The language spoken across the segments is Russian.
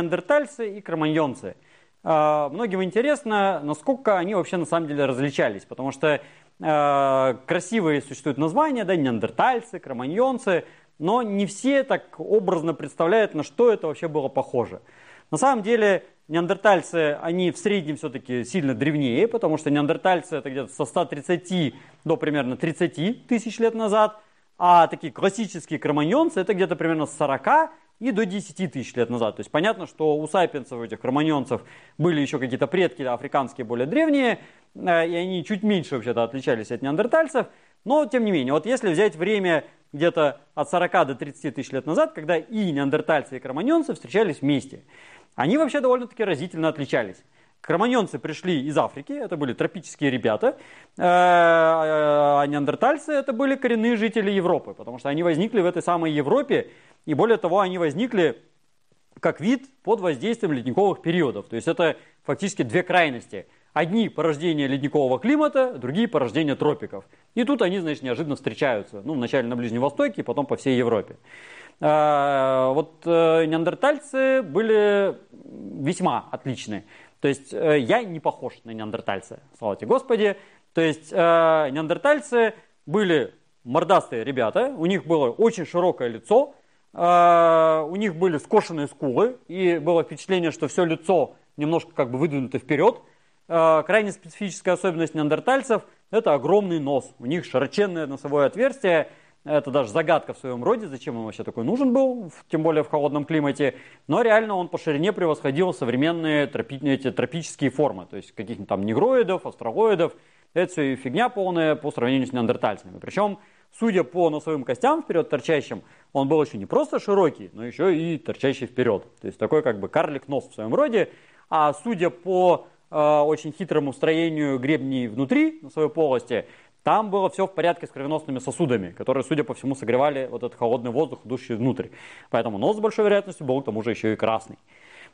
неандертальцы и кроманьонцы. Э, многим интересно, насколько они вообще на самом деле различались, потому что э, красивые существуют названия, да, неандертальцы, кроманьонцы, но не все так образно представляют, на что это вообще было похоже. На самом деле неандертальцы, они в среднем все-таки сильно древнее, потому что неандертальцы это где-то со 130 до примерно 30 тысяч лет назад, а такие классические кроманьонцы это где-то примерно с 40 и до 10 тысяч лет назад. То есть понятно, что у сапиенсов, этих кроманьонцев, были еще какие-то предки африканские более древние, э, и они чуть меньше вообще-то отличались от неандертальцев. Но тем не менее, вот если взять время где-то от 40 до 30 тысяч лет назад, когда и неандертальцы, и кроманьонцы встречались вместе, они вообще довольно-таки разительно отличались. Кроманьонцы пришли из Африки, это были тропические ребята, э, а неандертальцы это были коренные жители Европы, потому что они возникли в этой самой Европе, и более того, они возникли как вид под воздействием ледниковых периодов. То есть это фактически две крайности. Одни порождения ледникового климата, другие порождения тропиков. И тут они, значит, неожиданно встречаются. Ну, вначале на Ближнем Востоке, потом по всей Европе. А, вот э, неандертальцы были весьма отличны. То есть э, я не похож на неандертальца, слава тебе Господи. То есть э, неандертальцы были мордастые ребята, у них было очень широкое лицо, у них были скошенные скулы, и было впечатление, что все лицо немножко как бы выдвинуто вперед. Крайне специфическая особенность неандертальцев – это огромный нос. У них широченное носовое отверстие, это даже загадка в своем роде, зачем он вообще такой нужен был, тем более в холодном климате. Но реально он по ширине превосходил современные тропи, эти тропические формы, то есть каких-нибудь там негроидов, астрологоидов. Это все фигня полная по сравнению с неандертальцами. Причем, судя по носовым костям вперед торчащим, он был еще не просто широкий, но еще и торчащий вперед. То есть такой как бы карлик-нос в своем роде. А судя по э, очень хитрому строению гребней внутри носовой полости, там было все в порядке с кровеносными сосудами, которые, судя по всему, согревали вот этот холодный воздух, идущий внутрь. Поэтому нос с большой вероятностью был к тому же еще и красный.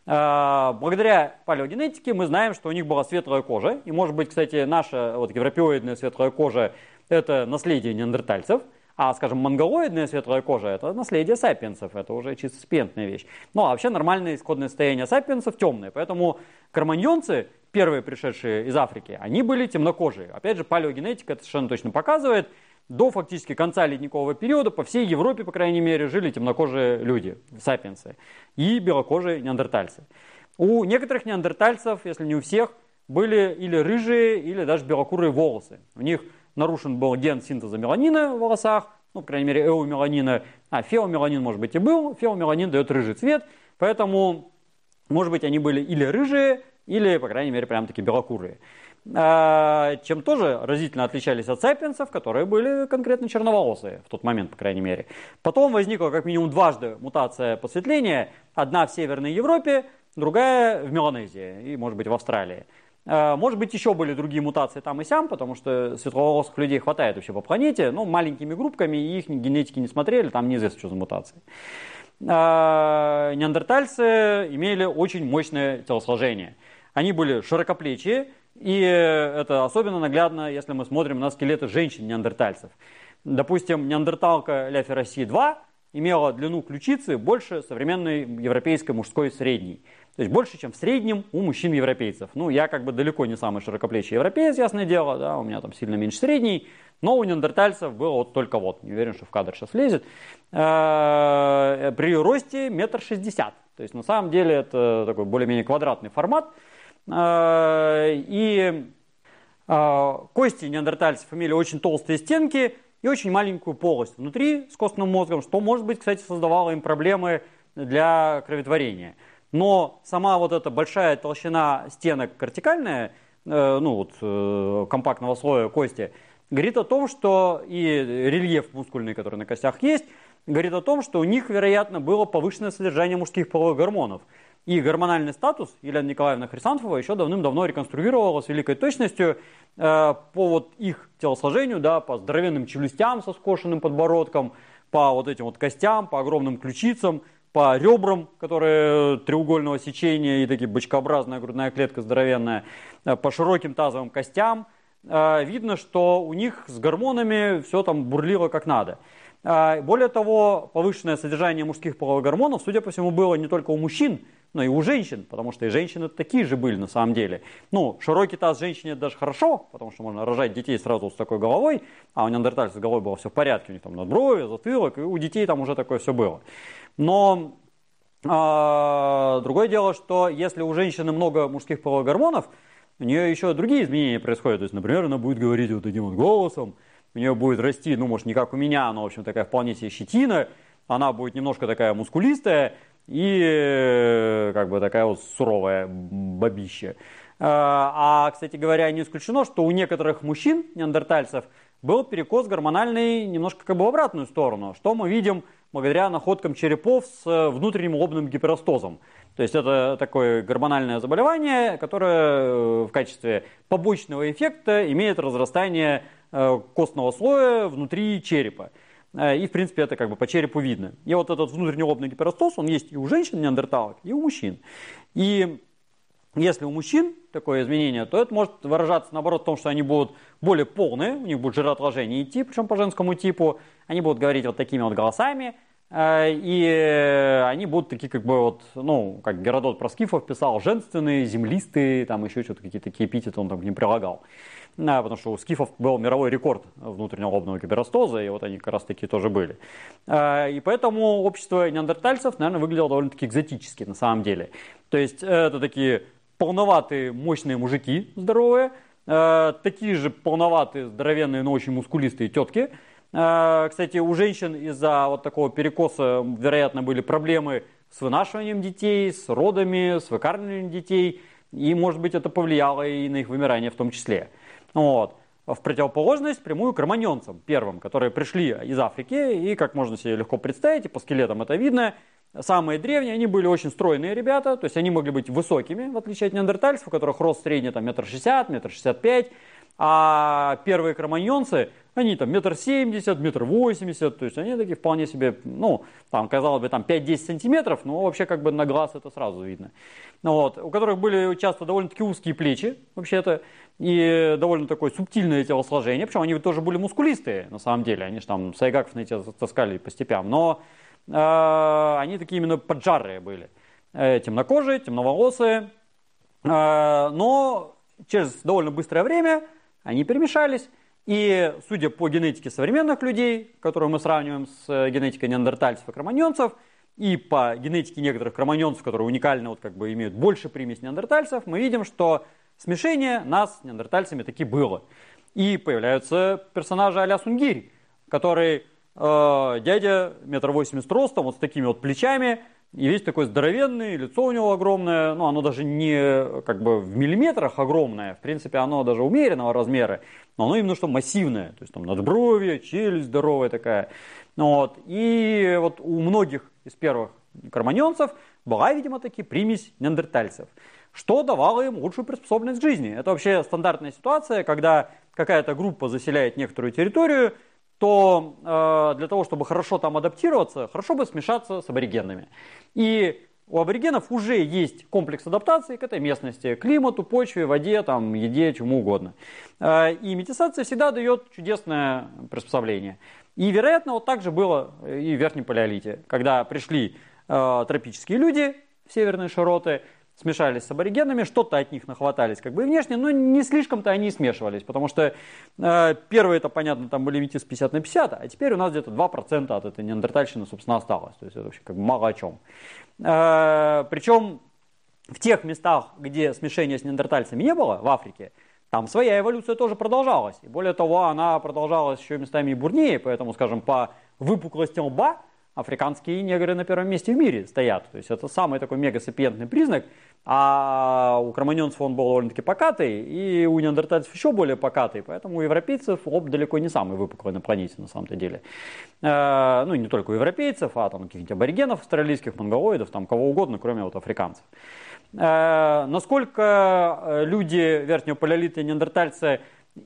А, благодаря палеогенетике мы знаем, что у них была светлая кожа. И может быть, кстати, наша вот, европеоидная светлая кожа – это наследие неандертальцев. А, скажем, монголоидная светлая кожа – это наследие сапиенсов, это уже чисто спентная вещь. Ну, а вообще нормальное исходное состояние сапиенсов темное. Поэтому кроманьонцы первые пришедшие из Африки, они были темнокожие. Опять же, палеогенетика это совершенно точно показывает. До фактически конца ледникового периода по всей Европе, по крайней мере, жили темнокожие люди, сапиенсы, и белокожие неандертальцы. У некоторых неандертальцев, если не у всех, были или рыжие, или даже белокурые волосы. У них нарушен был ген синтеза меланина в волосах, ну, по крайней мере, эумеланина, а феомеланин, может быть, и был. Феомеланин дает рыжий цвет, поэтому, может быть, они были или рыжие, или, по крайней мере, прям таки белокурые. А, чем тоже разительно отличались от сапиенсов, которые были конкретно черноволосые в тот момент, по крайней мере. Потом возникла как минимум дважды мутация посветления. Одна в Северной Европе, другая в Меланезии и, может быть, в Австралии. А, может быть, еще были другие мутации там и сям, потому что светловолосых людей хватает вообще по планете, но маленькими группками, их генетики не смотрели, там неизвестно, что за мутации. А, неандертальцы имели очень мощное телосложение – они были широкоплечие, и это особенно наглядно, если мы смотрим на скелеты женщин-неандертальцев. Допустим, неандерталка Ля Ферраси-2 имела длину ключицы больше современной европейской мужской средней. То есть больше, чем в среднем у мужчин-европейцев. Ну, я как бы далеко не самый широкоплечий европеец, ясное дело, да, у меня там сильно меньше средней. Но у неандертальцев было вот только вот, не уверен, что в кадр сейчас влезет, э, при росте метр шестьдесят. То есть на самом деле это такой более-менее квадратный формат. А, и а, кости неандертальцев имели очень толстые стенки и очень маленькую полость внутри с костным мозгом, что, может быть, кстати, создавало им проблемы для кроветворения. Но сама вот эта большая толщина стенок вертикальная, э, ну вот э, компактного слоя кости, говорит о том, что и рельеф мускульный, который на костях есть, говорит о том, что у них, вероятно, было повышенное содержание мужских половых гормонов. И гормональный статус Елена Николаевна Хрисантова еще давным-давно реконструировала с великой точностью э, по вот их телосложению, да, по здоровенным челюстям со скошенным подбородком, по вот этим вот костям, по огромным ключицам, по ребрам, которые треугольного сечения и такие бочкообразная грудная клетка здоровенная, э, по широким тазовым костям. Э, видно, что у них с гормонами все там бурлило как надо. Более того, повышенное содержание мужских половых гормонов, судя по всему, было не только у мужчин, но и у женщин, потому что и женщины такие же были на самом деле. Ну, широкий таз женщине даже хорошо, потому что можно рожать детей сразу с такой головой, а у неандертальцев с головой было все в порядке, у них там надброви, затылок, и у детей там уже такое все было. Но а, другое дело, что если у женщины много мужских половых гормонов, у нее еще другие изменения происходят. То есть, например, она будет говорить вот таким вот голосом, у нее будет расти, ну, может, не как у меня, но, в общем, такая вполне себе щетина, она будет немножко такая мускулистая и э, как бы такая вот суровая бабища. А, а, кстати говоря, не исключено, что у некоторых мужчин, неандертальцев, был перекос гормональный немножко как бы в обратную сторону, что мы видим благодаря находкам черепов с э, внутренним лобным гиперостозом. То есть это такое гормональное заболевание, которое э, в качестве побочного эффекта имеет разрастание костного слоя внутри черепа. И, в принципе, это как бы по черепу видно. И вот этот внутренний лобный гиперостоз, он есть и у женщин неандерталок, и у мужчин. И если у мужчин такое изменение, то это может выражаться, наоборот, в том, что они будут более полные, у них будет жироотложение идти, причем по женскому типу, они будут говорить вот такими вот голосами, э, и они будут такие, как бы вот, ну, как Геродот про скифов писал, женственные, землистые, там еще что-то какие-то эпитеты он там к ним прилагал. Потому что у скифов был мировой рекорд внутреннего лобного гиперостоза, и вот они как раз такие тоже были. Э, и поэтому общество неандертальцев, наверное, выглядело довольно-таки экзотически на самом деле. То есть это такие полноватые, мощные мужики здоровые, э, такие же полноватые, здоровенные, но очень мускулистые тетки. Э, кстати, у женщин из-за вот такого перекоса, вероятно, были проблемы с вынашиванием детей, с родами, с выкармливанием детей. И, может быть, это повлияло и на их вымирание в том числе. Вот. В противоположность прямую к романьонцам, первым, которые пришли из Африки, и, как можно себе легко представить, и по скелетам это видно, самые древние, они были очень стройные ребята, то есть они могли быть высокими, в отличие от неандертальцев, у которых рост средний там метр шестьдесят, метр шестьдесят пять, а первые кроманьонцы, они там метр семьдесят, метр восемьдесят, то есть они такие вполне себе, ну, там, казалось бы, там 5-10 сантиметров, но вообще как бы на глаз это сразу видно. Вот, у которых были часто довольно-таки узкие плечи, вообще-то, и довольно такое субтильное телосложение, причем они тоже были мускулистые, на самом деле, они же там сайгаков на эти таскали по степям, но Э, они такие именно поджарые были. Э, темнокожие, темноволосые. Э, но через довольно быстрое время они перемешались. И судя по генетике современных людей, которую мы сравниваем с генетикой неандертальцев и кроманьонцев, и по генетике некоторых кроманьонцев, которые уникально вот как бы имеют больше примесь неандертальцев, мы видим, что смешение нас с неандертальцами таки было. И появляются персонажи а-ля Сунгирь, который э, дядя метр восемьдесят ростом, вот с такими вот плечами, и весь такой здоровенный, лицо у него огромное, ну оно даже не как бы в миллиметрах огромное, в принципе оно даже умеренного размера, но оно именно что массивное, то есть там надбровье, челюсть здоровая такая. Вот. И вот у многих из первых карманьонцев была, видимо, таки примесь неандертальцев, что давало им лучшую приспособленность к жизни. Это вообще стандартная ситуация, когда какая-то группа заселяет некоторую территорию, то э, для того, чтобы хорошо там адаптироваться, хорошо бы смешаться с аборигенами. И у аборигенов уже есть комплекс адаптации к этой местности, климату, почве, воде, там, еде, чему угодно. Э, и метисация всегда дает чудесное приспособление. И, вероятно, вот так же было и в Верхнем Палеолите, когда пришли э, тропические люди в северные широты, смешались с аборигенами, что-то от них нахватались как бы внешне, но не слишком-то они смешивались, потому что э, первые это понятно, там были метис 50 на 50, а теперь у нас где-то 2% от этой неандертальщины, собственно, осталось, то есть это вообще как бы мало о чем. Э, причем в тех местах, где смешения с неандертальцами не было, в Африке, там своя эволюция тоже продолжалась. И более того, она продолжалась еще местами и бурнее, поэтому, скажем, по выпуклости лба африканские негры на первом месте в мире стоят. То есть это самый такой мегасапиентный признак. А у кроманьонцев он был довольно-таки покатый, и у неандертальцев еще более покатый. Поэтому у европейцев лоб далеко не самый выпуклый на планете на самом-то деле. Э, ну, не только у европейцев, а там каких-нибудь аборигенов австралийских, монголоидов, там кого угодно, кроме вот африканцев. Э, насколько э, люди верхнего палеолита и неандертальцы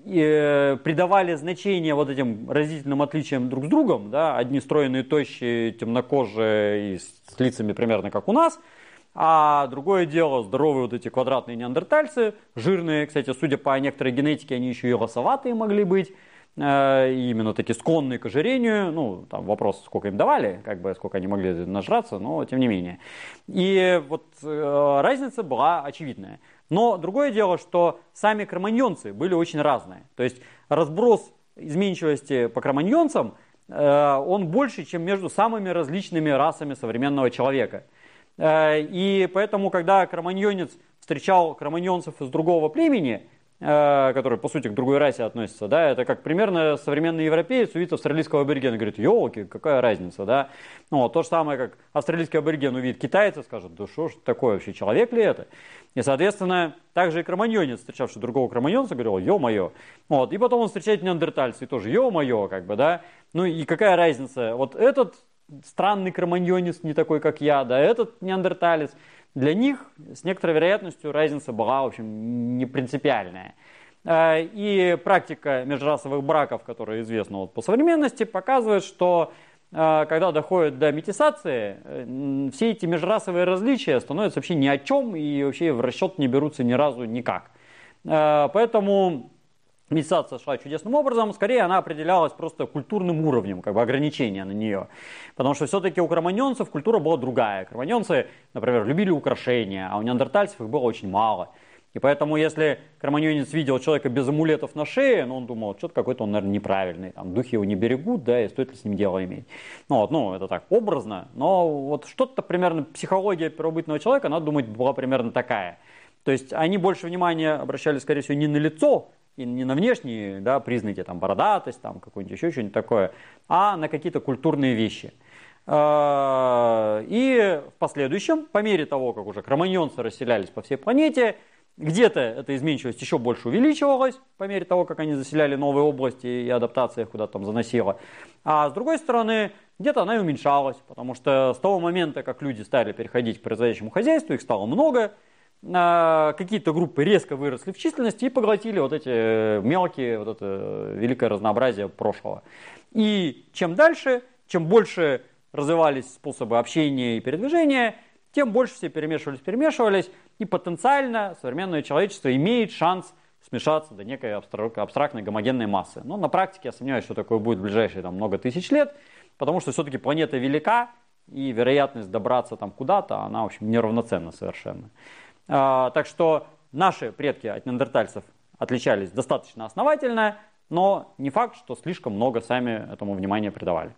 Э, придавали значение вот этим разительным отличиям друг с другом, да, одни стройные, тощие, темнокожие и с лицами примерно как у нас, а другое дело, здоровые вот эти квадратные неандертальцы, жирные, кстати, судя по некоторой генетике, они еще и лосоватые могли быть, именно такие склонные к ожирению. Ну, там вопрос, сколько им давали, как бы, сколько они могли нажраться, но тем не менее. И вот э, разница была очевидная. Но другое дело, что сами кроманьонцы были очень разные. То есть разброс изменчивости по кроманьонцам, э, он больше, чем между самыми различными расами современного человека. Э, и поэтому, когда кроманьонец встречал кроманьонцев из другого племени, Э, который, по сути, к другой расе относится, да, это как примерно современный европеец увидит австралийского аборигена говорит, елки, какая разница, да. Ну, то же самое, как австралийский абориген увидит китайца, скажет, да что ж такое вообще, человек ли это? И, соответственно, также и кроманьонец, встречавший другого кроманьонца, говорил, ё-моё. Вот, и потом он встречает неандертальца, и тоже, ё-моё, как бы, да. Ну, и какая разница, вот этот странный кроманьонец, не такой, как я, да, этот неандерталец – для них с некоторой вероятностью разница была, в общем, не принципиальная. Э, и практика межрасовых браков, которая известна вот по современности, показывает, что э, когда доходит до метисации, все эти межрасовые различия становятся вообще ни о чем и вообще в расчет не берутся ни разу никак. Поэтому медитация шла чудесным образом, скорее она определялась просто культурным уровнем, как бы ограничения на нее. Потому что все-таки у кроманьонцев культура была другая. Кроманьонцы, например, любили украшения, а у неандертальцев их было очень мало. И поэтому, если кроманьонец видел человека без амулетов на шее, ну, он думал, что-то какой-то он, наверное, неправильный, там, духи его не берегут, да, и стоит ли с ним дело иметь. Ну, вот, ну, это так, образно, но вот что-то примерно, психология первобытного человека, надо думать, была примерно такая. То есть они больше внимания обращали, скорее всего, не на лицо, и не на внешние да, признаки, там, бородатость, там, какой-нибудь еще что-нибудь такое, а на какие-то культурные вещи. А, и в последующем, по мере того, как уже кроманьонцы расселялись по всей планете, где-то эта изменчивость еще больше увеличивалась, по мере того, как они заселяли новые области и адаптация их куда-то там заносила. А с другой стороны, где-то она и уменьшалась, потому что с того момента, как люди стали переходить к производящему хозяйству, их стало много, какие-то группы резко выросли в численности и поглотили вот эти э, мелкие, вот это великое разнообразие прошлого. И чем дальше, чем больше развивались способы общения и передвижения, тем больше все перемешивались, перемешивались, и потенциально современное человечество имеет шанс смешаться до некой абстрактной гомогенной массы. Но на практике я сомневаюсь, что такое будет в ближайшие там, много тысяч лет, потому что все-таки планета велика, и вероятность добраться там куда-то, она, в общем, неравноценна совершенно. А, так что наши предки от неандертальцев отличались достаточно основательно, но не факт, что слишком много сами этому внимания придавали.